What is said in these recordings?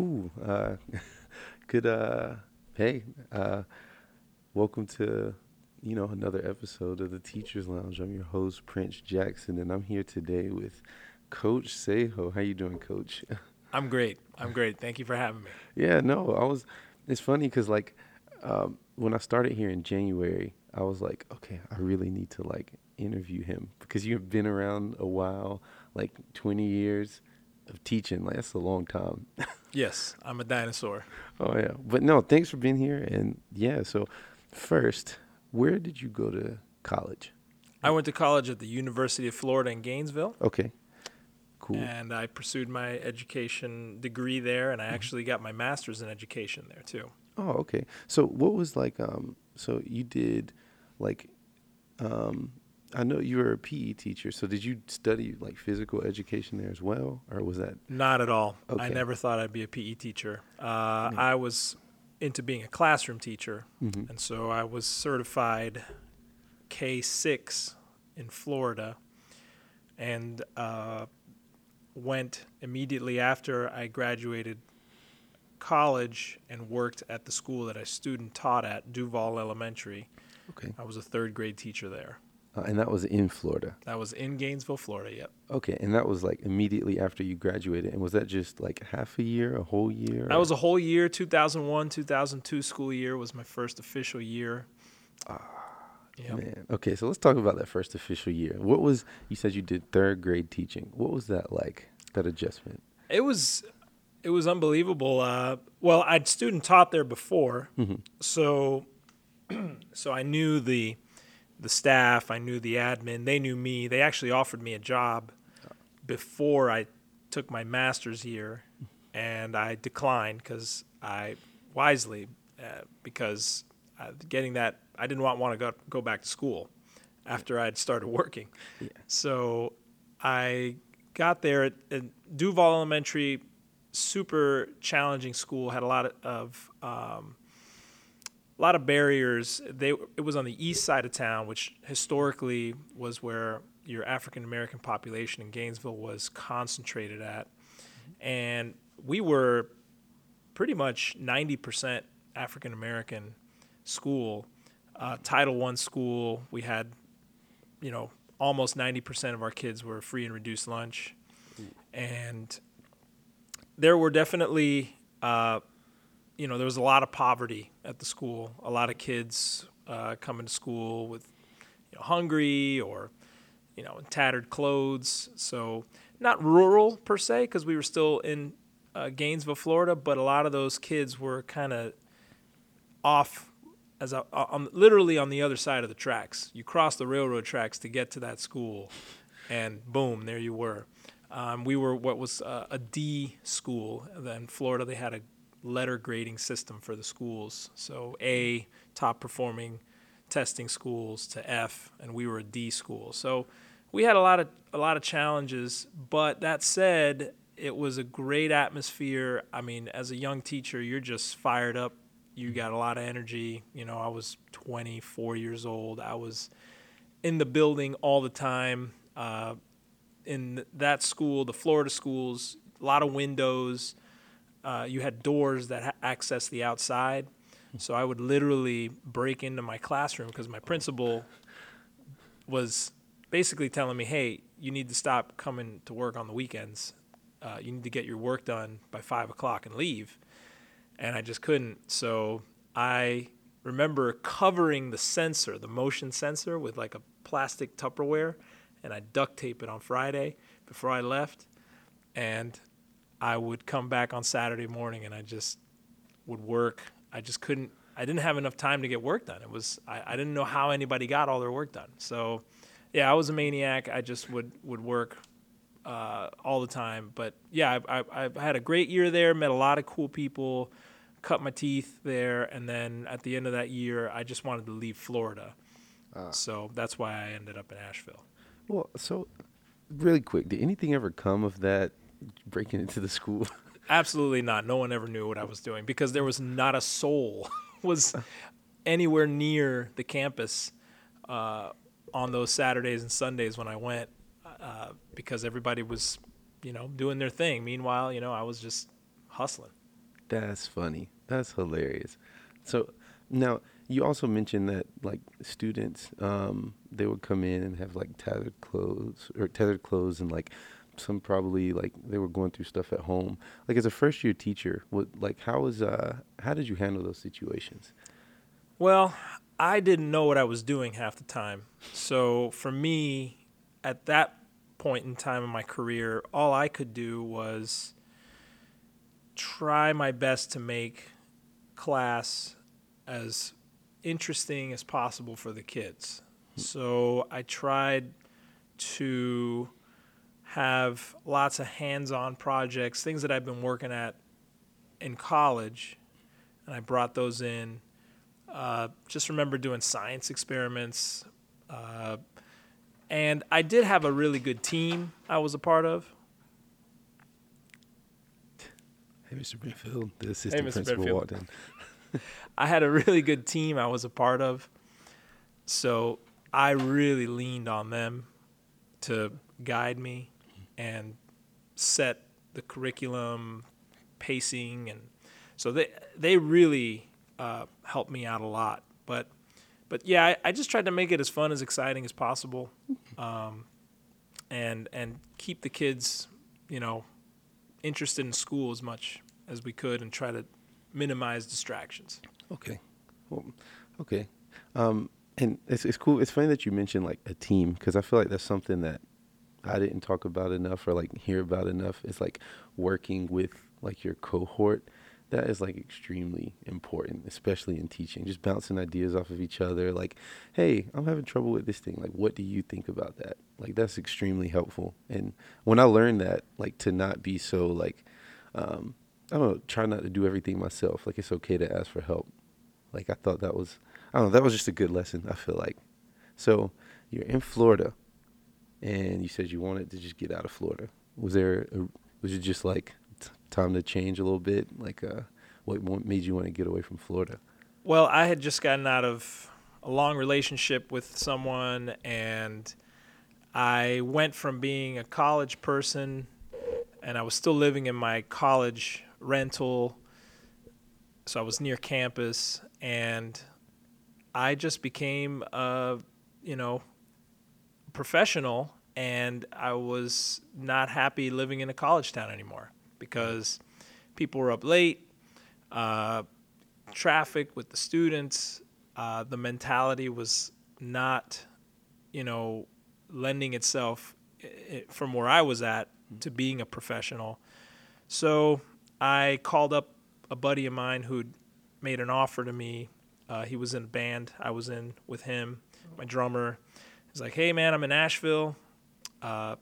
cool. Uh, good. Uh, hey, uh, welcome to you know another episode of the Teachers Lounge. I'm your host Prince Jackson, and I'm here today with Coach Seijo. How you doing, Coach? I'm great. I'm great. Thank you for having me. Yeah, no, I was. It's funny because like um, when I started here in January, I was like, okay, I really need to like interview him because you've been around a while, like 20 years of teaching. Like that's a long time. yes, I'm a dinosaur. Oh yeah, but no, thanks for being here. And yeah, so first, where did you go to college? I went to college at the University of Florida in Gainesville. Okay. Cool. And I pursued my education degree there, and I mm-hmm. actually got my master's in education there too. Oh, okay. So what was like? Um, so you did like um, I know you were a PE teacher, so did you study like physical education there as well, or was that not at all? Okay. I never thought I'd be a PE teacher. Uh, I was into being a classroom teacher, mm-hmm. and so I was certified K six in Florida, and uh, went immediately after I graduated college and worked at the school that I student taught at, Duval Elementary. Okay. I was a third grade teacher there. Uh, and that was in Florida. That was in Gainesville, Florida. Yep. Okay, and that was like immediately after you graduated. And was that just like half a year, a whole year? That was a whole year. 2001, 2002 school year was my first official year. Ah, yep. man. Okay, so let's talk about that first official year. What was you said you did third grade teaching? What was that like? That adjustment? It was, it was unbelievable. Uh, well, I'd student taught there before, mm-hmm. so, so I knew the the staff, I knew the admin, they knew me. They actually offered me a job before I took my master's year, and I declined because I wisely uh, because uh, getting that I didn't want want to go go back to school after I'd started working. Yeah. So I got there at, at, Duval Elementary, super challenging school, had a lot of um, a lot of barriers. They it was on the east side of town, which historically was where your African American population in Gainesville was concentrated at, and we were pretty much ninety percent African American school, uh, Title One school. We had, you know, almost ninety percent of our kids were free and reduced lunch, and there were definitely uh, you know, there was a lot of poverty at the school. A lot of kids uh, coming to school with you know, hungry or you know tattered clothes. So not rural per se, because we were still in uh, Gainesville, Florida, but a lot of those kids were kind of off as a, on, literally on the other side of the tracks. You cross the railroad tracks to get to that school, and boom, there you were. Um, we were what was uh, a D school. Then Florida, they had a letter grading system for the schools. So A, top performing testing schools to F, and we were a D school. So we had a lot of a lot of challenges. But that said, it was a great atmosphere. I mean, as a young teacher, you're just fired up. You got a lot of energy. You know, I was 24 years old. I was in the building all the time. Uh, in that school, the Florida schools, a lot of windows uh, you had doors that ha- access the outside. So I would literally break into my classroom because my principal was basically telling me, "Hey, you need to stop coming to work on the weekends. Uh, you need to get your work done by five o'clock and leave." And I just couldn't. So I remember covering the sensor, the motion sensor, with like a plastic Tupperware, and I duct tape it on Friday before I left. And I would come back on Saturday morning and I just would work. I just couldn't. I didn't have enough time to get work done. It was I, I didn't know how anybody got all their work done. So, yeah, I was a maniac. I just would would work uh, all the time. But yeah, I, I, I had a great year there. Met a lot of cool people. Cut my teeth there, and then at the end of that year, I just wanted to leave Florida. Uh, so that's why I ended up in Asheville. Well, so really quick, did anything ever come of that breaking into the school? Absolutely not. No one ever knew what I was doing because there was not a soul was anywhere near the campus uh, on those Saturdays and Sundays when I went uh, because everybody was, you know, doing their thing. Meanwhile, you know, I was just hustling. That's funny. That's hilarious. So now you also mentioned that like students, um, they would come in and have like tethered clothes or tethered clothes and like some probably like they were going through stuff at home. Like as a first year teacher, what like how was uh how did you handle those situations? Well, I didn't know what I was doing half the time. So for me, at that point in time in my career, all I could do was try my best to make class as interesting as possible for the kids. So I tried to have lots of hands-on projects, things that I've been working at in college, and I brought those in. Uh, just remember doing science experiments, uh, and I did have a really good team I was a part of. Hey, Mr. Brinfield, the assistant Mr. principal Brinfield. walked in. I had a really good team I was a part of. So I really leaned on them to guide me and set the curriculum, pacing, and so they they really uh, helped me out a lot. But but yeah, I, I just tried to make it as fun as exciting as possible, um, and and keep the kids, you know, interested in school as much as we could, and try to minimize distractions. Okay. Well, okay. Um, and it's it's cool. It's funny that you mentioned like a team because I feel like that's something that I didn't talk about enough or like hear about enough. It's like working with like your cohort. That is like extremely important, especially in teaching. Just bouncing ideas off of each other. Like, hey, I'm having trouble with this thing. Like, what do you think about that? Like, that's extremely helpful. And when I learned that, like, to not be so like, um, I don't know, try not to do everything myself. Like, it's okay to ask for help. Like, I thought that was, I don't know, that was just a good lesson. I feel like. So you're in Florida, and you said you wanted to just get out of Florida. Was there, a, was it just like t- time to change a little bit? Like, uh, what mo- made you want to get away from Florida? Well, I had just gotten out of a long relationship with someone, and I went from being a college person, and I was still living in my college rental. So I was near campus, and I just became a, you know, professional, and I was not happy living in a college town anymore because people were up late. Uh, traffic with the students. Uh, the mentality was not, you know, lending itself from where I was at to being a professional. So I called up a buddy of mine who'd made an offer to me. Uh, he was in a band I was in with him, my drummer. He's like, "Hey man, I'm in Asheville. Uh,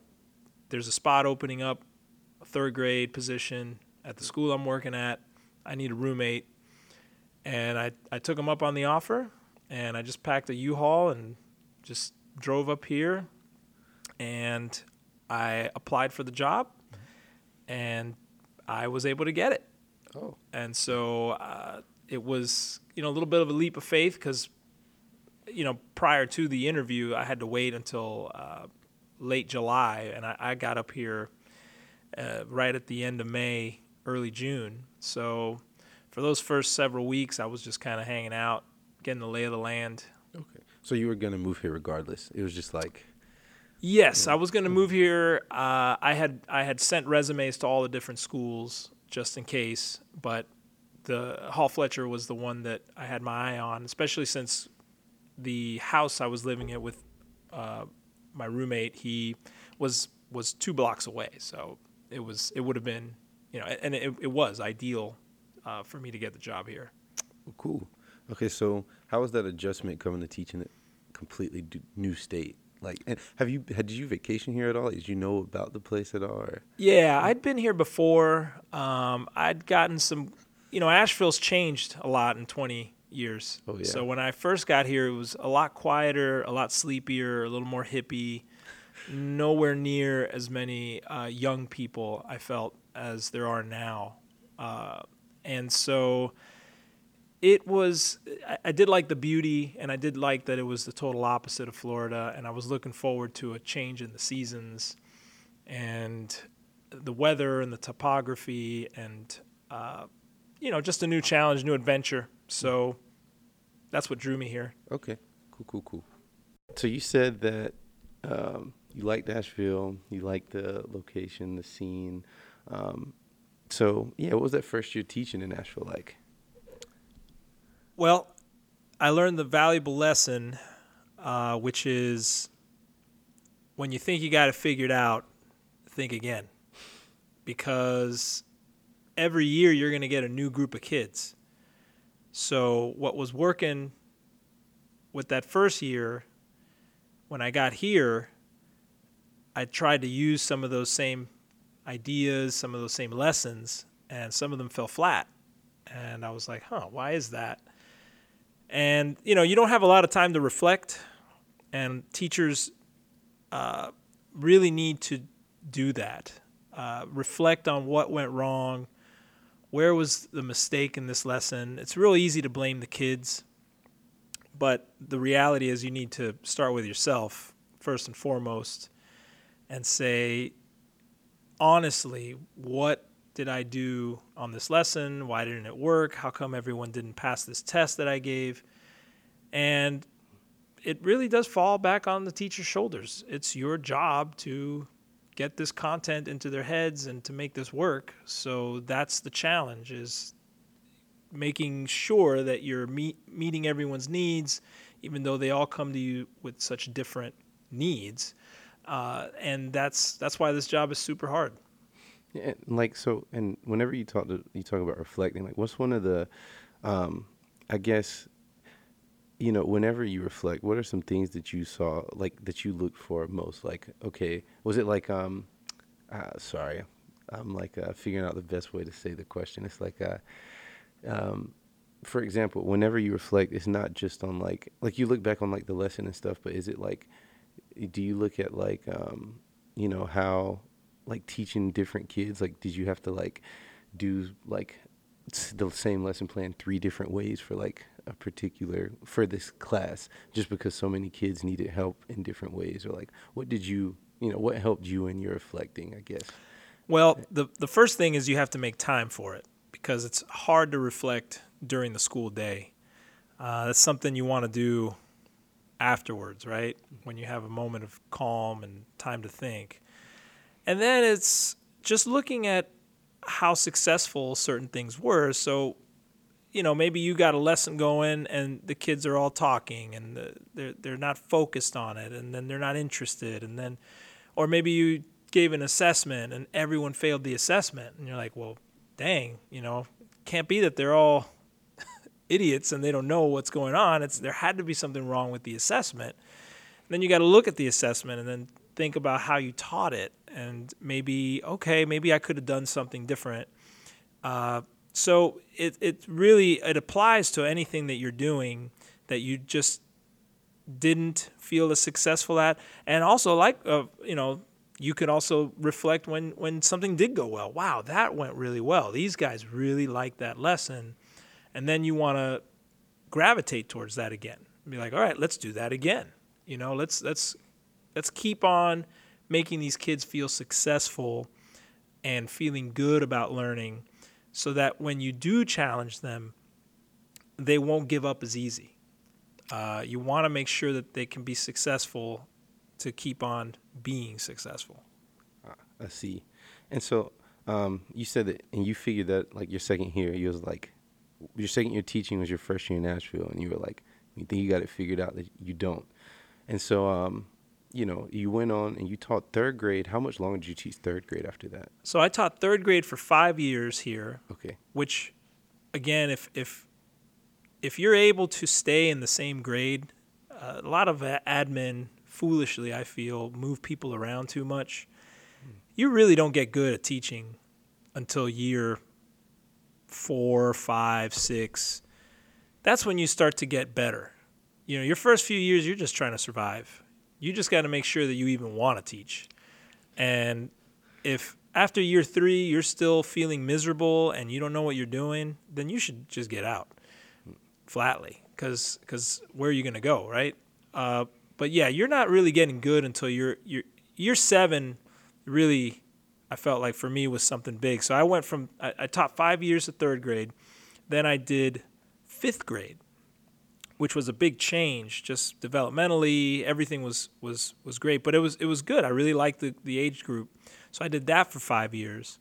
there's a spot opening up, a third grade position at the school I'm working at. I need a roommate." And I, I took him up on the offer, and I just packed a U-Haul and just drove up here, and I applied for the job, and I was able to get it. Oh, And so uh, it was, you know, a little bit of a leap of faith because, you know, prior to the interview, I had to wait until uh, late July, and I, I got up here uh, right at the end of May, early June. So for those first several weeks, I was just kind of hanging out, getting the lay of the land. okay. So you were gonna move here regardless. It was just like, Yes, I was going to move here. Uh, I had I had sent resumes to all the different schools just in case, but the Hall Fletcher was the one that I had my eye on, especially since the house I was living in with uh, my roommate he was was two blocks away, so it was it would have been you know, and it, it was ideal uh, for me to get the job here. well, cool. Okay, so how was that adjustment coming to teaching a completely new state? Like, and have you had did you vacation here at all? Did you know about the place at all? Or? Yeah, I'd been here before. Um, I'd gotten some, you know, Asheville's changed a lot in 20 years. Oh, yeah. So when I first got here, it was a lot quieter, a lot sleepier, a little more hippie. Nowhere near as many uh, young people I felt as there are now, uh, and so it was. I, I did like the beauty, and I did like that it was the total opposite of Florida, and I was looking forward to a change in the seasons and the weather and the topography and uh, you know, just a new challenge, new adventure. So that's what drew me here. Okay, cool, cool, cool. So you said that um, you liked Asheville, you liked the location, the scene. Um, so yeah, what was that first year teaching in Asheville like? Well, I learned the valuable lesson, uh, which is when you think you got it figured out, think again. Because every year you're going to get a new group of kids. So, what was working with that first year, when I got here, I tried to use some of those same ideas, some of those same lessons, and some of them fell flat. And I was like, huh, why is that? And, you know, you don't have a lot of time to reflect, and teachers uh, really need to do that. Uh, reflect on what went wrong, where was the mistake in this lesson. It's real easy to blame the kids, but the reality is you need to start with yourself first and foremost and say, honestly, what did I do on this lesson? Why didn't it work? How come everyone didn't pass this test that I gave? And it really does fall back on the teacher's shoulders. It's your job to get this content into their heads and to make this work. So that's the challenge is making sure that you're meet, meeting everyone's needs even though they all come to you with such different needs. Uh, and that's that's why this job is super hard. Yeah, like so, and whenever you talk to you talk about reflecting, like what's one of the, um, I guess, you know, whenever you reflect, what are some things that you saw, like that you looked for most? Like, okay, was it like, um, uh, sorry, I'm like uh, figuring out the best way to say the question. It's like, uh, um, for example, whenever you reflect, it's not just on like, like you look back on like the lesson and stuff, but is it like do you look at like um, you know how like teaching different kids like did you have to like do like the same lesson plan three different ways for like a particular for this class just because so many kids needed help in different ways or like what did you you know what helped you in your reflecting i guess well the the first thing is you have to make time for it because it's hard to reflect during the school day uh, that's something you want to do afterwards, right? When you have a moment of calm and time to think. And then it's just looking at how successful certain things were. So, you know, maybe you got a lesson going and the kids are all talking and the, they're they're not focused on it and then they're not interested and then or maybe you gave an assessment and everyone failed the assessment and you're like, "Well, dang, you know, can't be that they're all idiots and they don't know what's going on. It's there had to be something wrong with the assessment. And then you got to look at the assessment and then think about how you taught it and maybe okay, maybe I could have done something different. Uh, so it it really it applies to anything that you're doing that you just didn't feel as successful at, and also like uh, you know you could also reflect when when something did go well. Wow, that went really well. These guys really liked that lesson and then you want to gravitate towards that again. Be like, all right, let's do that again. You know, let's let's let's keep on making these kids feel successful and feeling good about learning, so that when you do challenge them, they won't give up as easy. Uh, you want to make sure that they can be successful to keep on being successful. Uh, I see. And so um, you said that, and you figured that like your second year, you was like, your second year teaching was your first year in Asheville, and you were like, you think you got it figured out that you don't. And so, um, you know, you went on and you taught third grade. How much longer did you teach third grade after that? So I taught third grade for five years here. Okay. Which, again, if if if you're able to stay in the same grade, uh, a lot of admin foolishly, I feel, move people around too much. Hmm. You really don't get good at teaching until year four, five, six, that's when you start to get better. You know, your first few years, you're just trying to survive. You just got to make sure that you even want to teach. And if after year three you're still feeling miserable and you don't know what you're doing, then you should just get out flatly. Because because where are you going to go, right? Uh, but yeah, you're not really getting good until you're you're year seven. Really, I felt like for me was something big. So I went from I, I taught five years at third grade, then I did fifth grade, which was a big change. Just developmentally, everything was was was great, but it was it was good. I really liked the the age group, so I did that for five years,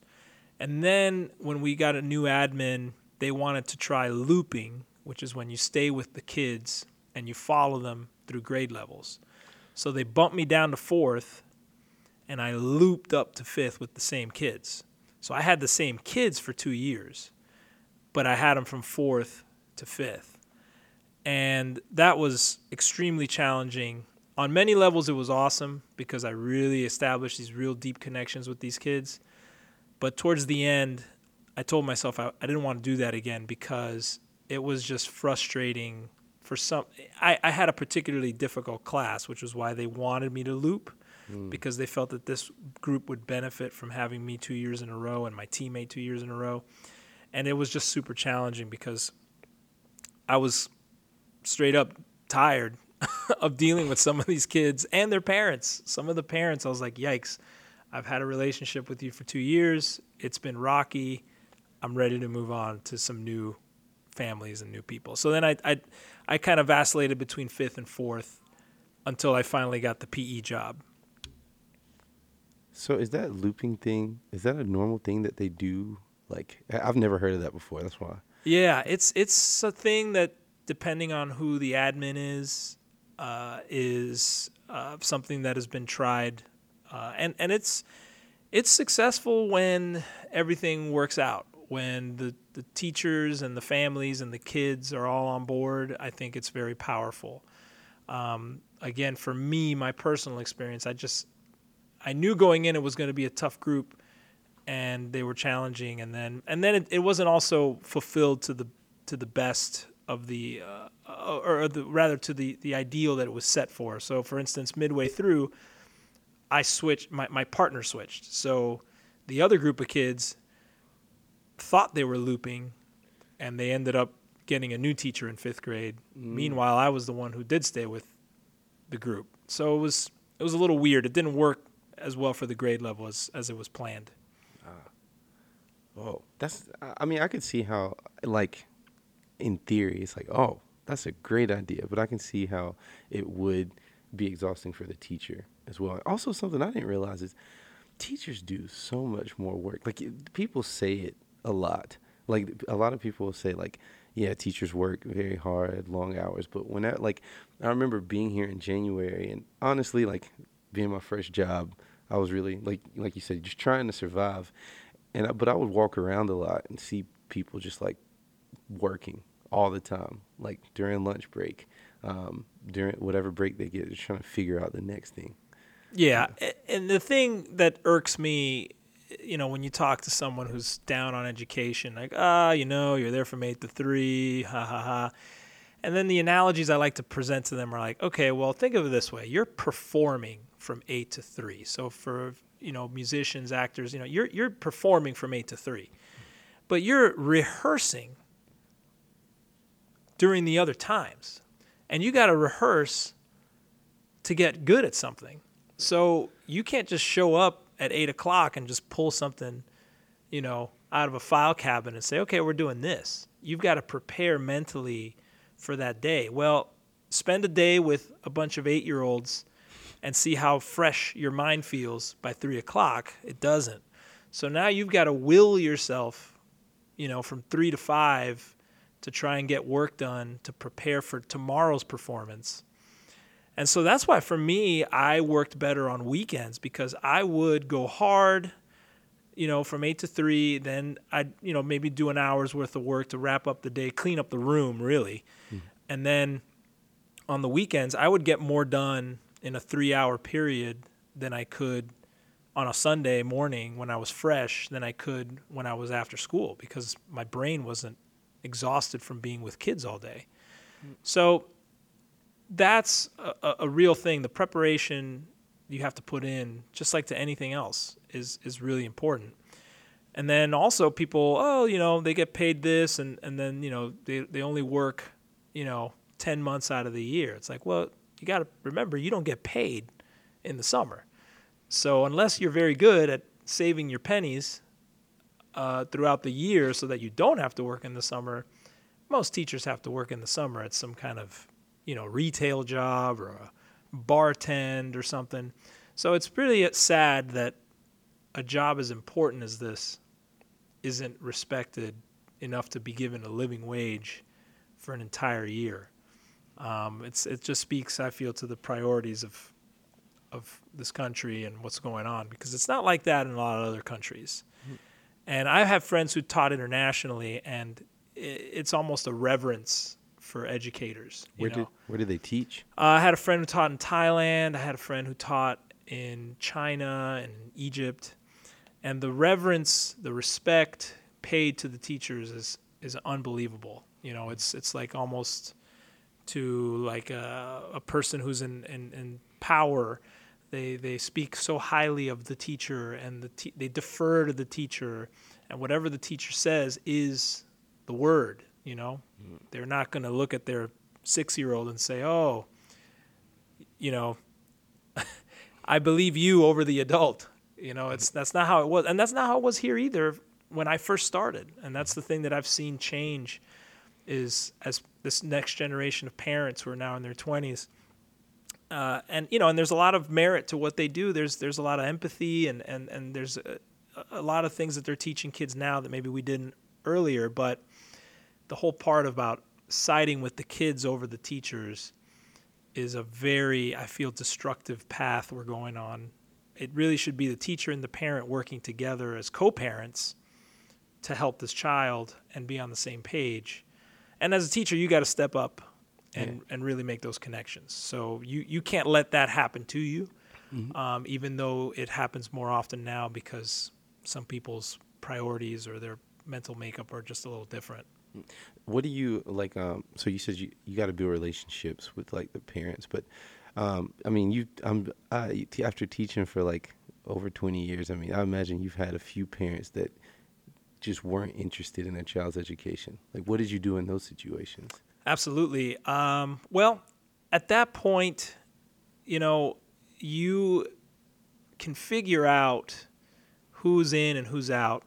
and then when we got a new admin, they wanted to try looping, which is when you stay with the kids and you follow them through grade levels. So they bumped me down to fourth, and I looped up to fifth with the same kids. So I had the same kids for two years, but I had them from fourth to fifth. And that was extremely challenging. On many levels, it was awesome because I really established these real deep connections with these kids. But towards the end, I told myself I, I didn't want to do that again because it was just frustrating for some. I, I had a particularly difficult class, which was why they wanted me to loop mm. because they felt that this group would benefit from having me two years in a row and my teammate two years in a row. And it was just super challenging because I was straight up tired of dealing with some of these kids and their parents. Some of the parents, I was like, yikes, I've had a relationship with you for two years. It's been rocky. I'm ready to move on to some new families and new people. So then I, I, I kind of vacillated between fifth and fourth until I finally got the PE job. So is that looping thing? Is that a normal thing that they do? Like I've never heard of that before. That's why. Yeah, it's it's a thing that depending on who the admin is, uh, is uh, something that has been tried, uh, and and it's it's successful when everything works out. When the, the teachers and the families and the kids are all on board, I think it's very powerful. Um, again, for me, my personal experience, I just I knew going in it was going to be a tough group, and they were challenging, and then and then it, it wasn't also fulfilled to the to the best of the, uh, or the, rather to the, the ideal that it was set for. So, for instance, midway through, I switched, my, my partner switched. So the other group of kids thought they were looping, and they ended up getting a new teacher in fifth grade. Mm. Meanwhile, I was the one who did stay with the group. So it was it was a little weird. It didn't work as well for the grade level as, as it was planned. Uh, oh, that's. I mean, I could see how like in theory, it's like, oh, that's a great idea. But I can see how it would be exhausting for the teacher as well. Also, something I didn't realize is teachers do so much more work. Like people say it a lot. Like a lot of people will say like, yeah, teachers work very hard, long hours. But when that like, I remember being here in January, and honestly, like being my first job, I was really like like you said, just trying to survive. And I, but I would walk around a lot and see people just like working all the time, like during lunch break, um, during whatever break they get, just trying to figure out the next thing. Yeah, and the thing that irks me, you know, when you talk to someone who's down on education, like, ah, you know, you're there from eight to three, ha ha ha. And then the analogies I like to present to them are like, okay, well, think of it this way: you're performing from eight to three. So for you know musicians, actors, you know, you're you're performing from eight to three, but you're rehearsing during the other times. And you got to rehearse to get good at something. So you can't just show up at eight o'clock and just pull something, you know, out of a file cabinet and say, okay, we're doing this. You've got to prepare mentally for that day. Well, spend a day with a bunch of eight year olds and see how fresh your mind feels by three o'clock. It doesn't. So now you've got to will yourself, you know, from three to five to try and get work done to prepare for tomorrow's performance. And so that's why for me, I worked better on weekends because I would go hard, you know, from eight to three. Then I'd, you know, maybe do an hour's worth of work to wrap up the day, clean up the room, really. Mm. And then on the weekends, I would get more done in a three hour period than I could on a Sunday morning when I was fresh than I could when I was after school because my brain wasn't exhausted from being with kids all day. Hmm. So that's a, a, real thing. The preparation you have to put in, just like to anything else, is is really important. And then also people, oh, you know, they get paid this, and and then you know they they only work, you know, ten months out of the year. It's like, well, you got to remember you don't get paid in the summer. So unless you're very good at saving your pennies uh, throughout the year so that you don't have to work in the summer. Most teachers have to work in the summer at some kind of, you know, retail job or a bartend or something. So it's really sad that a job as important as this isn't respected enough to be given a living wage for an entire year. Um, it's it just speaks, I feel, to the priorities of of this country and what's going on because it's not like that in a lot of other countries. And I have friends who taught internationally, and it's almost a reverence for educators. Where know? did where did they teach? Uh, I had a friend who taught in Thailand. I had a friend who taught in China and in Egypt, and the reverence, the respect paid to the teachers is is unbelievable. You know, it's it's like almost to like a, a person who's in, in, in power. They they speak so highly of the teacher, and the te- they defer to the teacher, and whatever the teacher says is the word. You know, mm. they're not going to look at their six year old and say, "Oh, you know, I believe you over the adult." You know, it's that's not how it was, and that's not how it was here either when I first started. And that's the thing that I've seen change is as this next generation of parents who are now in their twenties. Uh, and you know, and there's a lot of merit to what they do. There's there's a lot of empathy, and and and there's a, a lot of things that they're teaching kids now that maybe we didn't earlier. But the whole part about siding with the kids over the teachers is a very, I feel, destructive path we're going on it really should be the teacher and the parent working together as co-parents to help this child and be on the same page. And as a teacher, you got to step up and, yeah. and really make those connections. So you, you can't let that happen to you, mm-hmm. um, even though it happens more often now because some people's priorities or their mental makeup are just a little different. What do you like? Um, so you said you, you got to build relationships with like the parents, but um, I mean, you, I'm I, after teaching for like over 20 years. I mean, I imagine you've had a few parents that just weren't interested in their child's education. Like, what did you do in those situations? Absolutely. Um, well, at that point, you know, you can figure out who's in and who's out.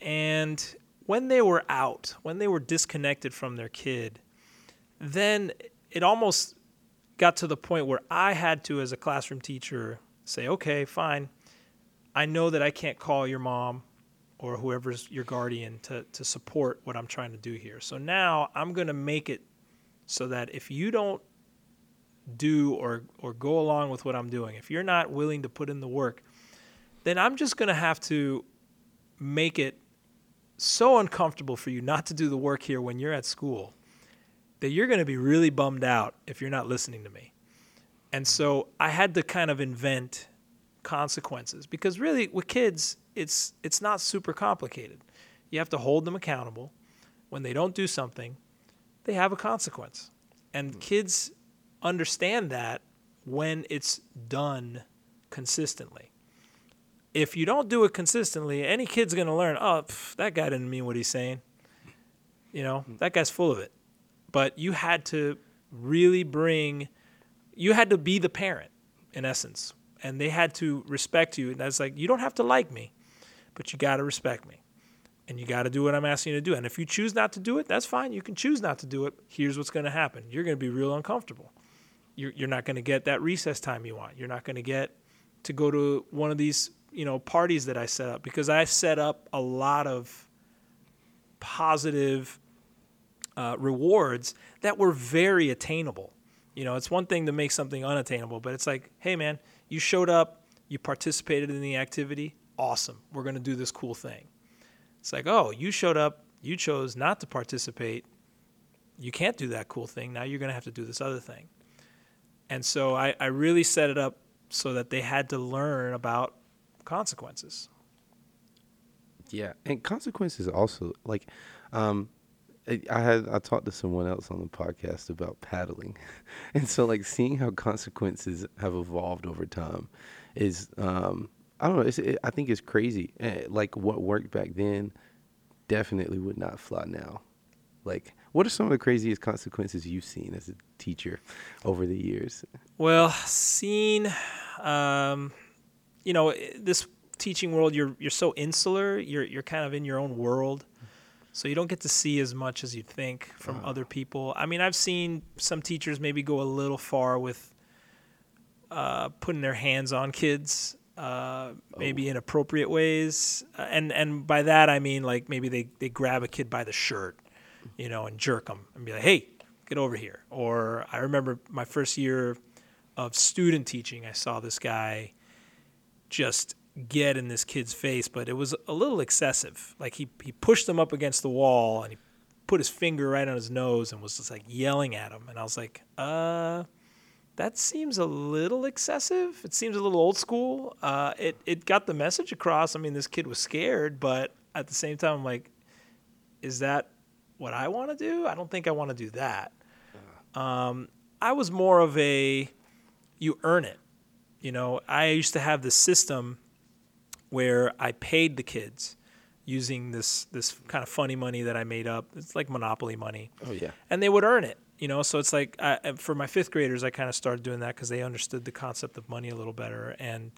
And when they were out, when they were disconnected from their kid, then it almost got to the point where I had to, as a classroom teacher, say, okay, fine. I know that I can't call your mom or whoever's your guardian to, to support what I'm trying to do here. So now I'm going to make it so that if you don't do or, or go along with what I'm doing, if you're not willing to put in the work, then I'm just going to have to make it so uncomfortable for you not to do the work here when you're at school that you're going to be really bummed out if you're not listening to me. And so I had to kind of invent consequences because really with kids it's it's not super complicated. You have to hold them accountable. When they don't do something, they have a consequence. And mm. kids understand that when it's done consistently. If you don't do it consistently, any kid's going to learn, oh, pff, that guy didn't mean what he's saying. You know, mm. that guy's full of it but you had to really bring you had to be the parent in essence and they had to respect you. And that's like you don't have to like me but you got to respect me and you got to do what i'm asking you to do. And if you choose not to do it that's fine. You can choose not to do it. Here's what's going to happen. You're going to be real uncomfortable. You're, you're not going to get that recess time you want. You're not going to get to go to one of these you know parties that i set up because i set up a lot of positive uh, rewards that were very attainable. You know, it's one thing to make something unattainable, but it's like, hey, man, you showed up, you participated in the activity, awesome. We're going to do this cool thing. It's like, oh, you showed up, you chose not to participate. You can't do that cool thing. Now you're going to have to do this other thing. And so I, I really set it up so that they had to learn about consequences. Yeah, and consequences also like um, I had I talked to someone else on the podcast about paddling, and so like seeing how consequences have evolved over time is um, I don't know. It, I think it's crazy. Eh, like what worked back then definitely would not fly now. Like, what are some of the craziest consequences you've seen as a teacher over the years? Well, seen, um, you know, this teaching world, you're you're so insular. You're you're kind of in your own world, so you don't get to see as much as you think from other people. I mean, I've seen some teachers maybe go a little far with uh, putting their hands on kids, uh, maybe in appropriate ways, uh, and and by that I mean like maybe they they grab a kid by the shirt, you know, and jerk them and be like, hey, get over here. Or I remember my first year of student teaching, I saw this guy just get in this kid's face, but it was a little excessive. Like he he pushed him up against the wall and he put his finger right on his nose and was just like yelling at him. And I was like, uh, that seems a little excessive. It seems a little old school. Uh, it it got the message across. I mean, this kid was scared, but at the same time, I'm like, is that what I want to do? I don't think I want to do that. Um, I was more of a you earn it. You know, I used to have this system where I paid the kids using this this kind of funny money that I made up. It's like monopoly money, Oh yeah. and they would earn it. You know, so it's like I, for my fifth graders, I kind of started doing that because they understood the concept of money a little better. And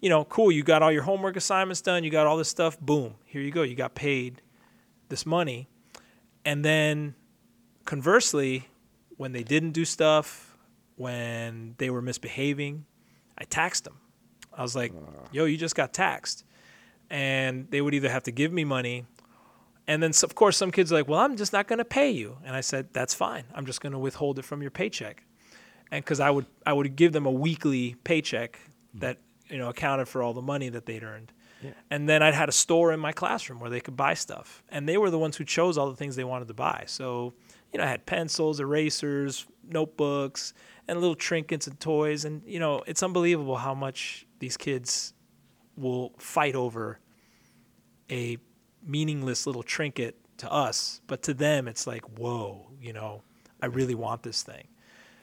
you know, cool, you got all your homework assignments done, you got all this stuff. Boom, here you go. You got paid this money, and then conversely, when they didn't do stuff, when they were misbehaving, I taxed them. I was like, uh. yo, you just got taxed. And they would either have to give me money. And then, of course, some kids are like, well, I'm just not going to pay you. And I said, that's fine. I'm just going to withhold it from your paycheck. And because I would, I would give them a weekly paycheck that, you know, accounted for all the money that they'd earned. Yeah. And then I'd had a store in my classroom where they could buy stuff. And they were the ones who chose all the things they wanted to buy. So, you know, I had pencils, erasers, notebooks, and little trinkets and toys. And, you know, it's unbelievable how much these kids will fight over a meaningless little trinket to us. But to them, it's like, whoa, you know, I really want this thing.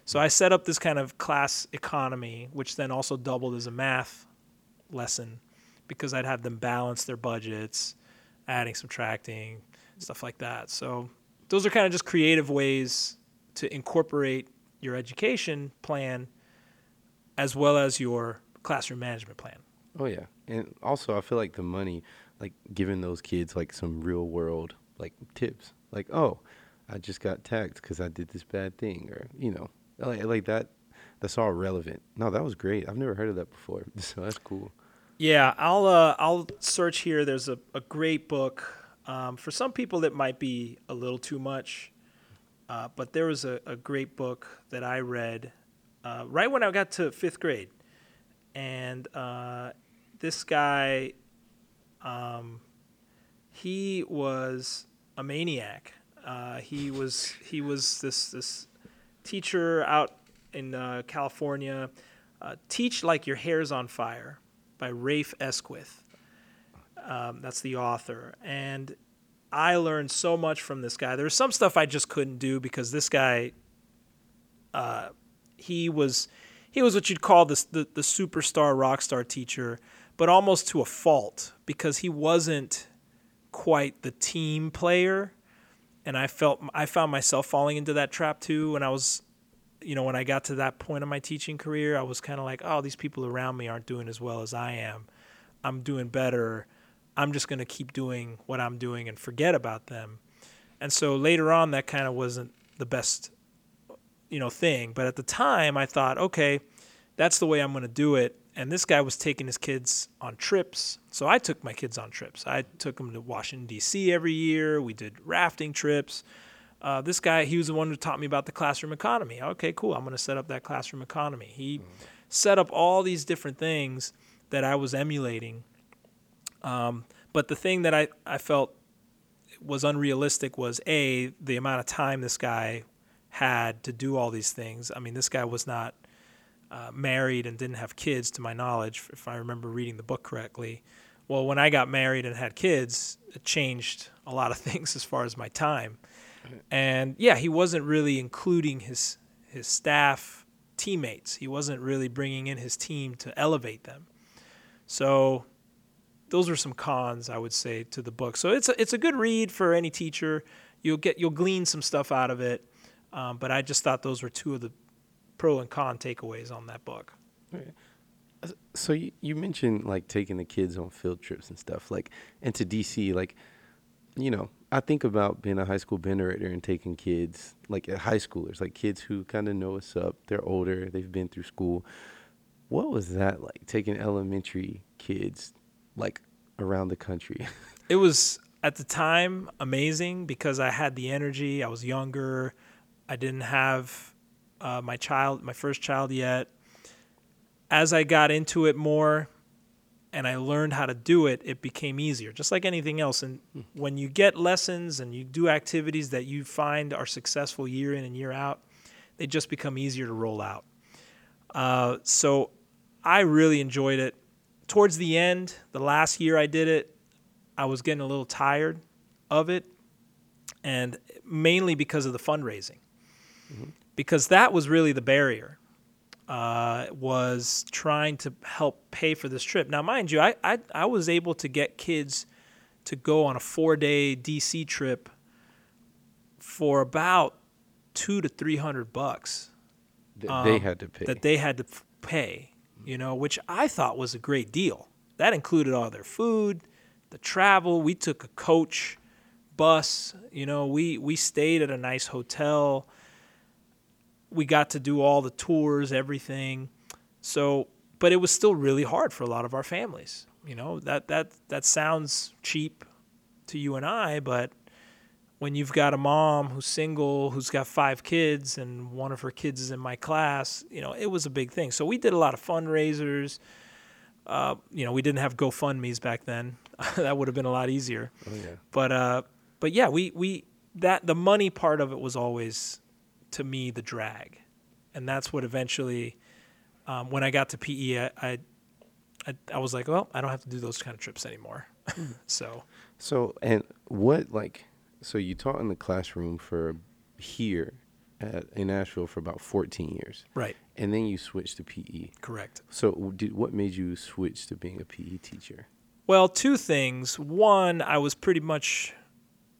So I set up this kind of class economy, which then also doubled as a math lesson because I'd have them balance their budgets, adding, subtracting, stuff like that. So those are kind of just creative ways to incorporate your education plan as well as your classroom management plan. Oh yeah, and also I feel like the money, like giving those kids like some real world like tips, like oh, I just got taxed because I did this bad thing, or you know, like like that. That's all relevant. No, that was great. I've never heard of that before, so that's cool. Yeah, I'll uh, I'll search here. There's a, a great book. Um, for some people, that might be a little too much, uh, but there was a, a great book that I read uh, right when I got to fifth grade, and uh, this guy, um, he was a maniac. Uh, he was he was this this teacher out in uh, California. Uh, Teach like your hair's on fire by Rafe Esquith. Um, that's the author. And I learned so much from this guy. There was some stuff I just couldn't do because this guy, uh, he was he was what you'd call the the superstar rock star teacher, but almost to a fault because he wasn't quite the team player. And I felt I found myself falling into that trap too when I was you know, when I got to that point in my teaching career, I was kind of like, oh, these people around me aren't doing as well as I am. I'm doing better. I'm just going to keep doing what I'm doing and forget about them. And so later on, that kind of wasn't the best, you know, thing. But at the time, I thought, okay, that's the way I'm going to do it. And this guy was taking his kids on trips. So I took my kids on trips. I took them to Washington, D.C. every year. We did rafting trips uh, this guy, he was the one who taught me about the classroom economy. Okay, cool. I'm going to set up that classroom economy. He set up all these different things that I was emulating. Um, but the thing that I, I felt was unrealistic was A, the amount of time this guy had to do all these things. I mean, this guy was not uh, married and didn't have kids, to my knowledge, if I remember reading the book correctly. Well, when I got married and had kids, it changed a lot of things as far as my time and yeah, he wasn't really including his his staff teammates. He wasn't really bringing in his team to elevate them. So those are some cons I would say to the book. So it's a, it's a good read for any teacher. You'll get you'll glean some stuff out of it. Um, but I just thought those were two of the pro and con takeaways on that book. So you, you mentioned like taking the kids on field trips and stuff, like and to DC, like you know, I think about being a high school band director and taking kids like high schoolers, like kids who kind of know what's up. They're older, they've been through school. What was that like taking elementary kids like around the country? it was at the time amazing because I had the energy. I was younger. I didn't have uh, my child, my first child yet. As I got into it more and I learned how to do it, it became easier, just like anything else. And hmm. when you get lessons and you do activities that you find are successful year in and year out, they just become easier to roll out. Uh, so I really enjoyed it. Towards the end, the last year I did it, I was getting a little tired of it, and mainly because of the fundraising, mm-hmm. because that was really the barrier. Uh, was trying to help pay for this trip. Now, mind you, I, I I was able to get kids to go on a four day DC trip for about two to three hundred bucks. That um, they had to pay. That they had to pay you know, which I thought was a great deal. That included all their food, the travel. We took a coach bus, you know, we we stayed at a nice hotel. We got to do all the tours, everything. So, but it was still really hard for a lot of our families. You know, that that that sounds cheap to you and I, but when you've got a mom who's single, who's got five kids, and one of her kids is in my class, you know, it was a big thing. So we did a lot of fundraisers. Uh, you know, we didn't have GoFundmes back then. that would have been a lot easier. Oh yeah. But uh, but yeah, we we that the money part of it was always to me the drag, and that's what eventually, um, when I got to PE, I, I I, was like, well, I don't have to do those kind of trips anymore. Hmm. so. So and what like so you taught in the classroom for here at, in Asheville for about 14 years. Right. And then you switched to PE. Correct. So did, what made you switch to being a PE teacher? Well, two things. One, I was pretty much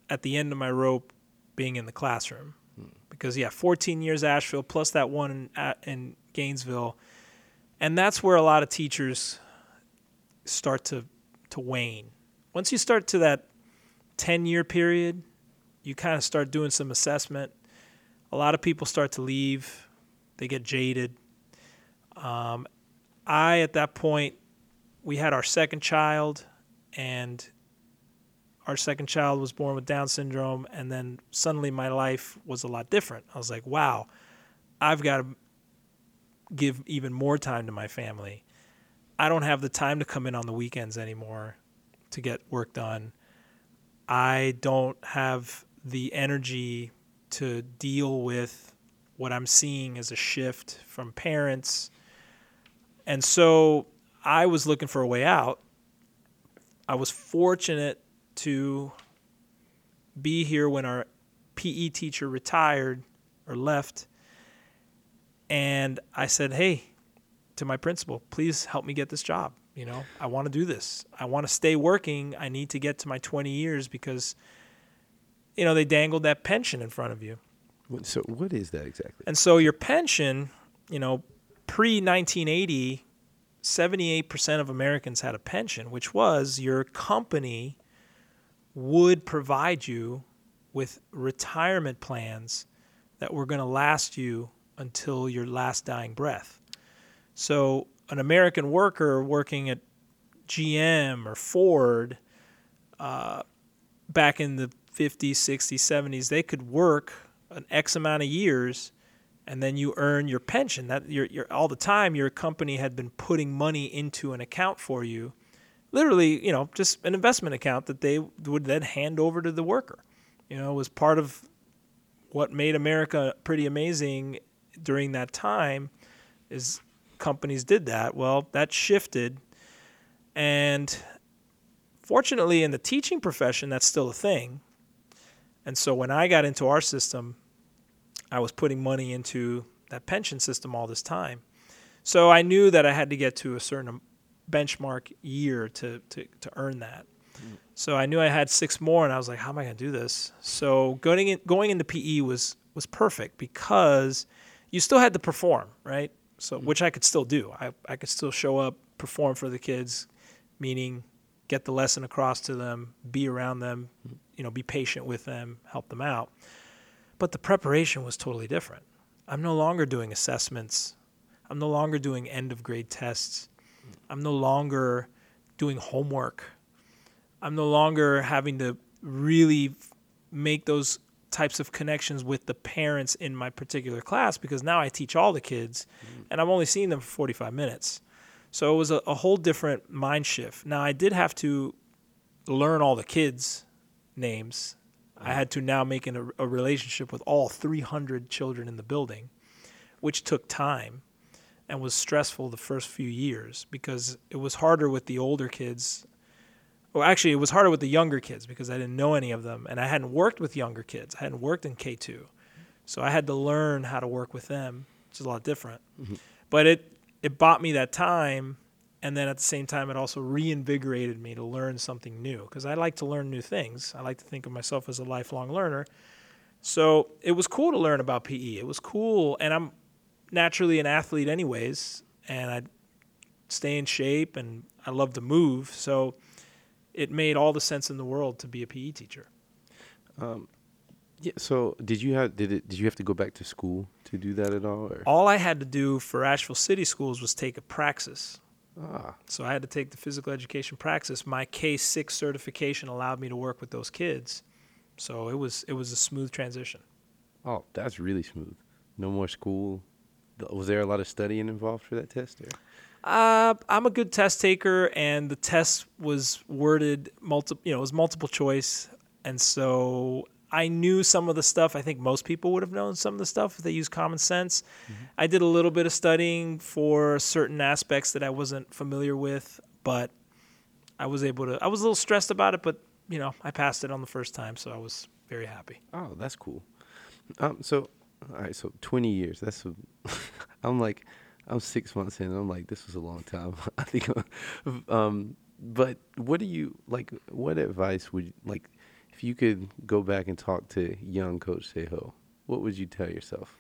at the end of my rope being in the classroom. Hmm. Because yeah, 14 years Asheville plus that one in, in Gainesville. And that's where a lot of teachers start to to wane. Once you start to that 10 year period, you kind of start doing some assessment. A lot of people start to leave, they get jaded. Um, I, at that point, we had our second child, and our second child was born with Down syndrome, and then suddenly my life was a lot different. I was like, wow, I've got to give even more time to my family. I don't have the time to come in on the weekends anymore to get work done. I don't have the energy to deal with what I'm seeing as a shift from parents. And so I was looking for a way out. I was fortunate to be here when our PE teacher retired or left. And I said, hey, to my principal, please help me get this job. You know, I want to do this. I want to stay working. I need to get to my 20 years because you know, they dangled that pension in front of you. So what is that exactly? And so your pension, you know, pre 1980, 78% of Americans had a pension, which was your company would provide you with retirement plans that were going to last you until your last dying breath. So, an American worker working at GM or Ford uh, back in the 50s, 60s, 70s, they could work an X amount of years and then you earn your pension. That you're, you're, all the time your company had been putting money into an account for you, literally, you know, just an investment account that they would then hand over to the worker. You know, it was part of what made America pretty amazing during that time is companies did that. Well, that shifted and fortunately in the teaching profession that's still a thing and so when I got into our system, I was putting money into that pension system all this time. So I knew that I had to get to a certain benchmark year to, to, to earn that. Mm. So I knew I had six more, and I was like, "How am I going to do this?" So going in, going into PE was was perfect because you still had to perform, right? So which I could still do. I I could still show up, perform for the kids, meaning get the lesson across to them, be around them, you know, be patient with them, help them out. But the preparation was totally different. I'm no longer doing assessments. I'm no longer doing end of grade tests. I'm no longer doing homework. I'm no longer having to really make those types of connections with the parents in my particular class because now I teach all the kids and I'm only seeing them for 45 minutes. So it was a, a whole different mind shift. Now I did have to learn all the kids' names. I had to now make an, a, a relationship with all 300 children in the building, which took time and was stressful the first few years because it was harder with the older kids. Well, actually, it was harder with the younger kids because I didn't know any of them and I hadn't worked with younger kids. I hadn't worked in K2. So I had to learn how to work with them, which is a lot different. Mm-hmm. But it, it bought me that time. And then at the same time, it also reinvigorated me to learn something new because I like to learn new things. I like to think of myself as a lifelong learner. So it was cool to learn about PE. It was cool. And I'm naturally an athlete, anyways. And I stay in shape and I love to move. So it made all the sense in the world to be a PE teacher. Um, Yeah. So did you have did it did you have to go back to school to do that at all? Or? All I had to do for Asheville City Schools was take a praxis. Ah, So I had to take the physical education praxis. My K6 certification allowed me to work with those kids. So it was it was a smooth transition. oh, that's really smooth. No more school. Was there a lot of studying involved for that test? Or? Uh, I'm a good test taker, and the test was worded multiple. You know, it was multiple choice, and so I knew some of the stuff. I think most people would have known some of the stuff if they use common sense. I did a little bit of studying for certain aspects that I wasn't familiar with, but I was able to. I was a little stressed about it, but you know, I passed it on the first time, so I was very happy. Oh, that's cool. Um, so, all right, so 20 years. That's, a, I'm like, I'm six months in. I'm like, this was a long time. I think, um, but what do you like? What advice would you like if you could go back and talk to young Coach Seijo? What would you tell yourself?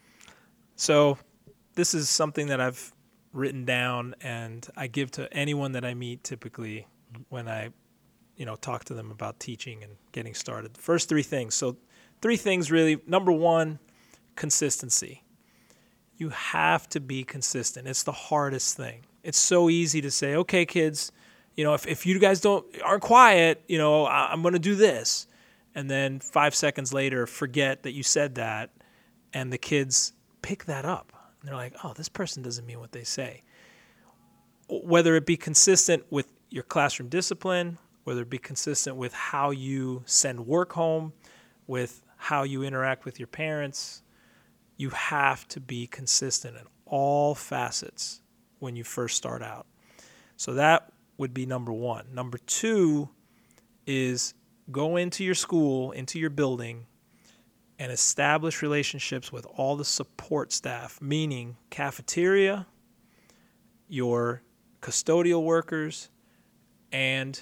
So, this is something that I've written down and I give to anyone that I meet typically when I, you know, talk to them about teaching and getting started. First three things. So, three things really. Number one, consistency. You have to be consistent. It's the hardest thing. It's so easy to say, okay, kids, you know, if, if you guys don't aren't quiet, you know, I, I'm going to do this, and then five seconds later, forget that you said that, and the kids pick that up. And they're like, oh, this person doesn't mean what they say. Whether it be consistent with your classroom discipline, whether it be consistent with how you send work home, with how you interact with your parents, you have to be consistent in all facets when you first start out. So that would be number one. Number two is go into your school, into your building, and establish relationships with all the support staff, meaning cafeteria, your custodial workers, and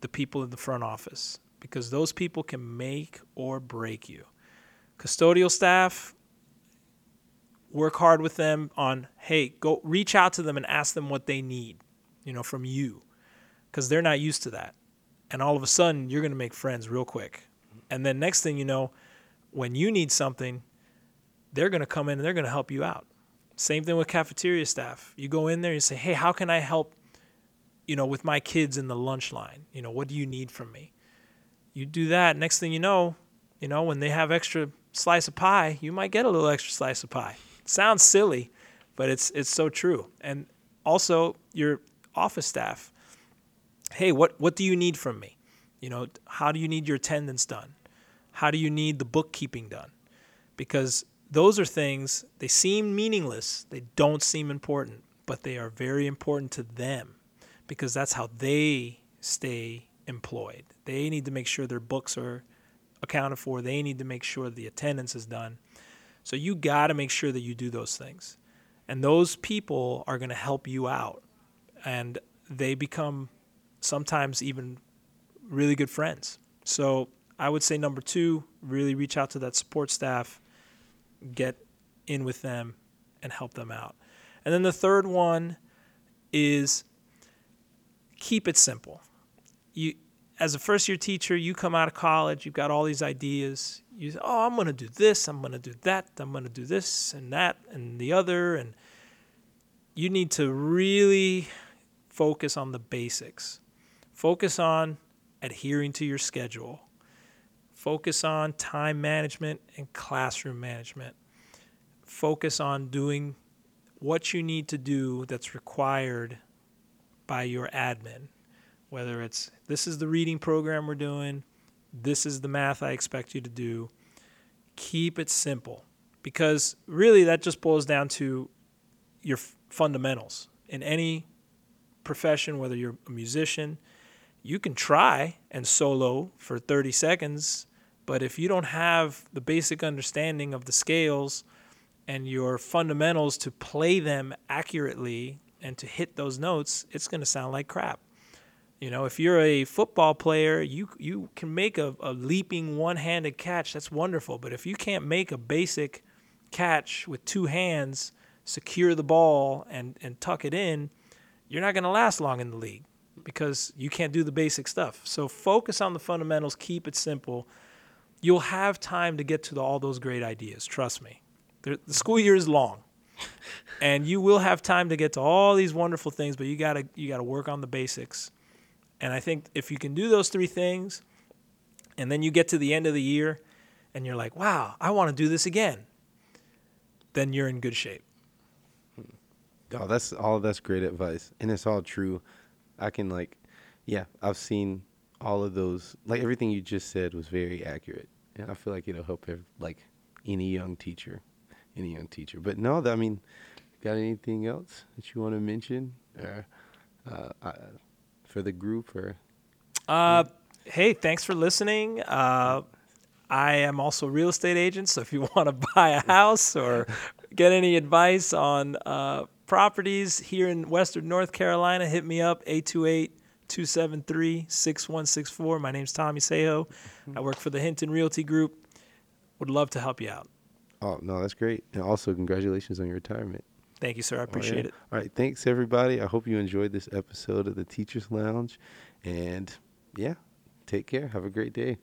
the people in the front office, because those people can make or break you. Custodial staff, work hard with them on, hey, go reach out to them and ask them what they need, you know, from you, because they're not used to that. And all of a sudden, you're going to make friends real quick. And then next thing you know, when you need something, they're going to come in and they're going to help you out. Same thing with cafeteria staff. You go in there and you say, "Hey, how can I help you know, with my kids in the lunch line? You know, what do you need from me?" You do that, next thing you know, you know, when they have extra slice of pie, you might get a little extra slice of pie. sounds silly, but it's it's so true. And also your office staff. Hey, what what do you need from me? You know, how do you need your attendance done? How do you need the bookkeeping done? Because those are things, they seem meaningless, they don't seem important, but they are very important to them because that's how they stay employed. They need to make sure their books are accounted for, they need to make sure the attendance is done. So you got to make sure that you do those things. And those people are going to help you out. And they become sometimes even really good friends. So I would say number two, really reach out to that support staff, get in with them, and help them out. And then the third one is keep it simple. You as a first year teacher, you come out of college, you've got all these ideas. You say, "Oh, I'm going to do this, I'm going to do that, I'm going to do this and that and the other." And you need to really focus on the basics. Focus on adhering to your schedule. Focus on time management and classroom management. Focus on doing what you need to do that's required by your admin. Whether it's this is the reading program we're doing, this is the math I expect you to do. Keep it simple because really that just boils down to your f- fundamentals. In any profession, whether you're a musician, you can try and solo for 30 seconds, but if you don't have the basic understanding of the scales and your fundamentals to play them accurately and to hit those notes, it's going to sound like crap. You know, if you're a football player, you you can make a, a leaping one-handed catch. That's wonderful. But if you can't make a basic catch with two hands, secure the ball and and tuck it in, you're not going to last long in the league because you can't do the basic stuff. So focus on the fundamentals, keep it simple. You'll have time to get to the, all those great ideas. Trust me. The, the school year is long. and you will have time to get to all these wonderful things, but you got to you got to work on the basics and I think if you can do those three things, and then you get to the end of the year and you're like, wow, I want to do this again, then you're in good shape. Hmm. Oh, that's all. That's great advice, and it's all true. I can like, yeah, I've seen all of those. Like everything you just said was very accurate, and I feel like it'll help every, like any young teacher, any young teacher. But no, I mean, got anything else that you want to mention? Or, uh, I, for the group or? Uh, hey, thanks for listening. Uh, I am also a real estate agent, so if you want to buy a house or get any advice on uh, properties here in Western North Carolina, hit me up 828 273 6164. My name's Tommy Seijo. Mm-hmm. I work for the Hinton Realty Group. Would love to help you out. Oh, no, that's great. And also, congratulations on your retirement. Thank you, sir. I appreciate oh, yeah. it. All right. Thanks, everybody. I hope you enjoyed this episode of the Teachers Lounge. And yeah, take care. Have a great day.